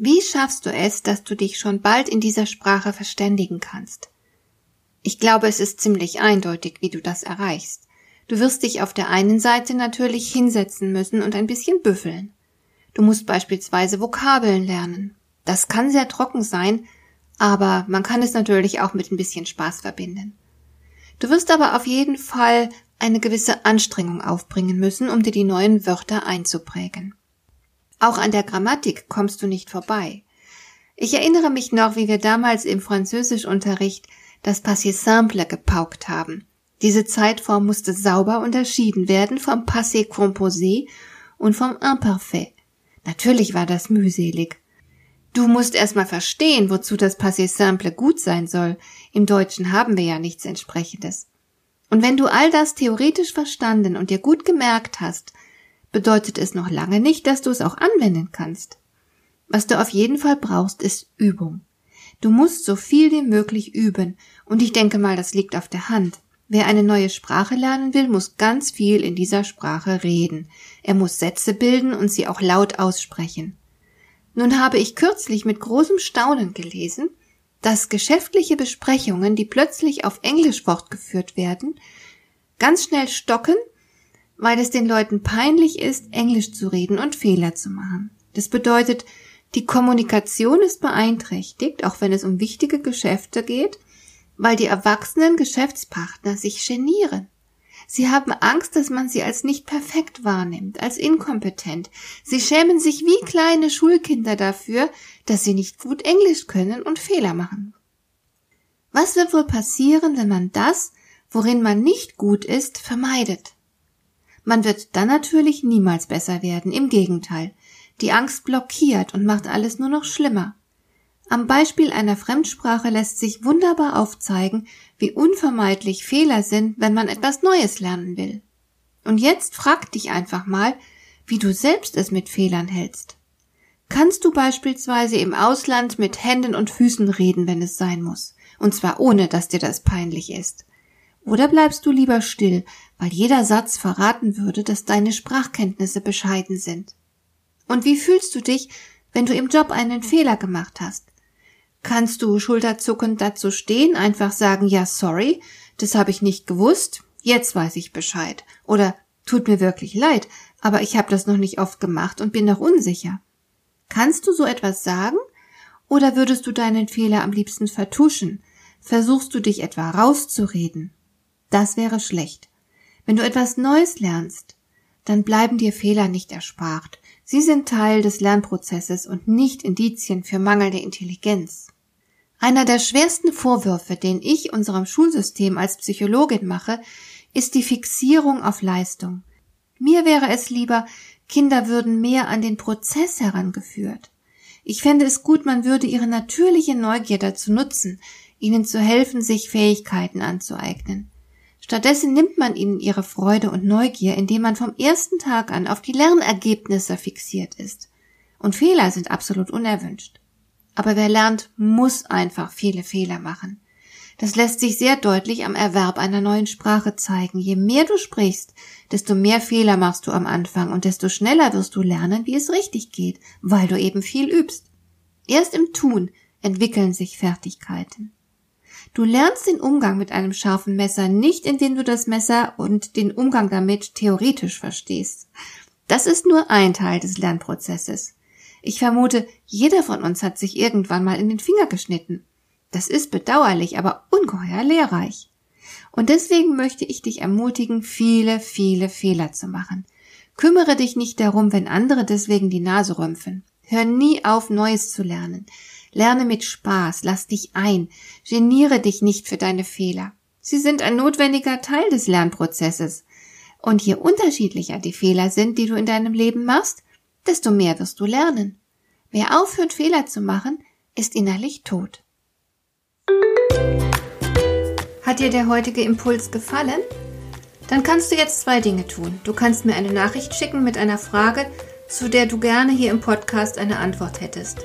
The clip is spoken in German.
Wie schaffst du es, dass du dich schon bald in dieser Sprache verständigen kannst? Ich glaube, es ist ziemlich eindeutig, wie du das erreichst. Du wirst dich auf der einen Seite natürlich hinsetzen müssen und ein bisschen büffeln. Du musst beispielsweise Vokabeln lernen. Das kann sehr trocken sein, aber man kann es natürlich auch mit ein bisschen Spaß verbinden. Du wirst aber auf jeden Fall eine gewisse Anstrengung aufbringen müssen, um dir die neuen Wörter einzuprägen. Auch an der Grammatik kommst du nicht vorbei. Ich erinnere mich noch, wie wir damals im Französischunterricht das Passé simple gepaukt haben. Diese Zeitform musste sauber unterschieden werden vom Passé composé und vom Imparfait. Natürlich war das mühselig. Du musst erstmal verstehen, wozu das Passé simple gut sein soll. Im Deutschen haben wir ja nichts entsprechendes. Und wenn du all das theoretisch verstanden und dir gut gemerkt hast, bedeutet es noch lange nicht, dass du es auch anwenden kannst. Was du auf jeden Fall brauchst, ist Übung. Du musst so viel wie möglich üben, und ich denke mal, das liegt auf der Hand. Wer eine neue Sprache lernen will, muss ganz viel in dieser Sprache reden. Er muss Sätze bilden und sie auch laut aussprechen. Nun habe ich kürzlich mit großem Staunen gelesen, dass geschäftliche Besprechungen, die plötzlich auf Englisch fortgeführt werden, ganz schnell stocken weil es den Leuten peinlich ist, Englisch zu reden und Fehler zu machen. Das bedeutet, die Kommunikation ist beeinträchtigt, auch wenn es um wichtige Geschäfte geht, weil die erwachsenen Geschäftspartner sich genieren. Sie haben Angst, dass man sie als nicht perfekt wahrnimmt, als inkompetent. Sie schämen sich wie kleine Schulkinder dafür, dass sie nicht gut Englisch können und Fehler machen. Was wird wohl passieren, wenn man das, worin man nicht gut ist, vermeidet? Man wird dann natürlich niemals besser werden, im Gegenteil. Die Angst blockiert und macht alles nur noch schlimmer. Am Beispiel einer Fremdsprache lässt sich wunderbar aufzeigen, wie unvermeidlich Fehler sind, wenn man etwas Neues lernen will. Und jetzt frag dich einfach mal, wie du selbst es mit Fehlern hältst. Kannst du beispielsweise im Ausland mit Händen und Füßen reden, wenn es sein muss, und zwar ohne, dass dir das peinlich ist? Oder bleibst du lieber still, weil jeder Satz verraten würde, dass deine Sprachkenntnisse bescheiden sind? Und wie fühlst du dich, wenn du im Job einen Fehler gemacht hast? Kannst du schulterzuckend dazu stehen, einfach sagen, ja, sorry, das habe ich nicht gewusst, jetzt weiß ich Bescheid. Oder tut mir wirklich leid, aber ich habe das noch nicht oft gemacht und bin noch unsicher. Kannst du so etwas sagen? Oder würdest du deinen Fehler am liebsten vertuschen? Versuchst du dich etwa rauszureden? Das wäre schlecht. Wenn du etwas Neues lernst, dann bleiben dir Fehler nicht erspart. Sie sind Teil des Lernprozesses und nicht Indizien für mangelnde Intelligenz. Einer der schwersten Vorwürfe, den ich unserem Schulsystem als Psychologin mache, ist die Fixierung auf Leistung. Mir wäre es lieber, Kinder würden mehr an den Prozess herangeführt. Ich fände es gut, man würde ihre natürliche Neugier dazu nutzen, ihnen zu helfen, sich Fähigkeiten anzueignen. Stattdessen nimmt man ihnen ihre Freude und Neugier, indem man vom ersten Tag an auf die Lernergebnisse fixiert ist. Und Fehler sind absolut unerwünscht. Aber wer lernt, muss einfach viele Fehler machen. Das lässt sich sehr deutlich am Erwerb einer neuen Sprache zeigen. Je mehr du sprichst, desto mehr Fehler machst du am Anfang und desto schneller wirst du lernen, wie es richtig geht, weil du eben viel übst. Erst im Tun entwickeln sich Fertigkeiten. Du lernst den Umgang mit einem scharfen Messer nicht, indem du das Messer und den Umgang damit theoretisch verstehst. Das ist nur ein Teil des Lernprozesses. Ich vermute, jeder von uns hat sich irgendwann mal in den Finger geschnitten. Das ist bedauerlich, aber ungeheuer lehrreich. Und deswegen möchte ich dich ermutigen, viele, viele Fehler zu machen. Kümmere dich nicht darum, wenn andere deswegen die Nase rümpfen. Hör nie auf, Neues zu lernen. Lerne mit Spaß, lass dich ein, geniere dich nicht für deine Fehler. Sie sind ein notwendiger Teil des Lernprozesses. Und je unterschiedlicher die Fehler sind, die du in deinem Leben machst, desto mehr wirst du lernen. Wer aufhört, Fehler zu machen, ist innerlich tot. Hat dir der heutige Impuls gefallen? Dann kannst du jetzt zwei Dinge tun. Du kannst mir eine Nachricht schicken mit einer Frage, zu der du gerne hier im Podcast eine Antwort hättest.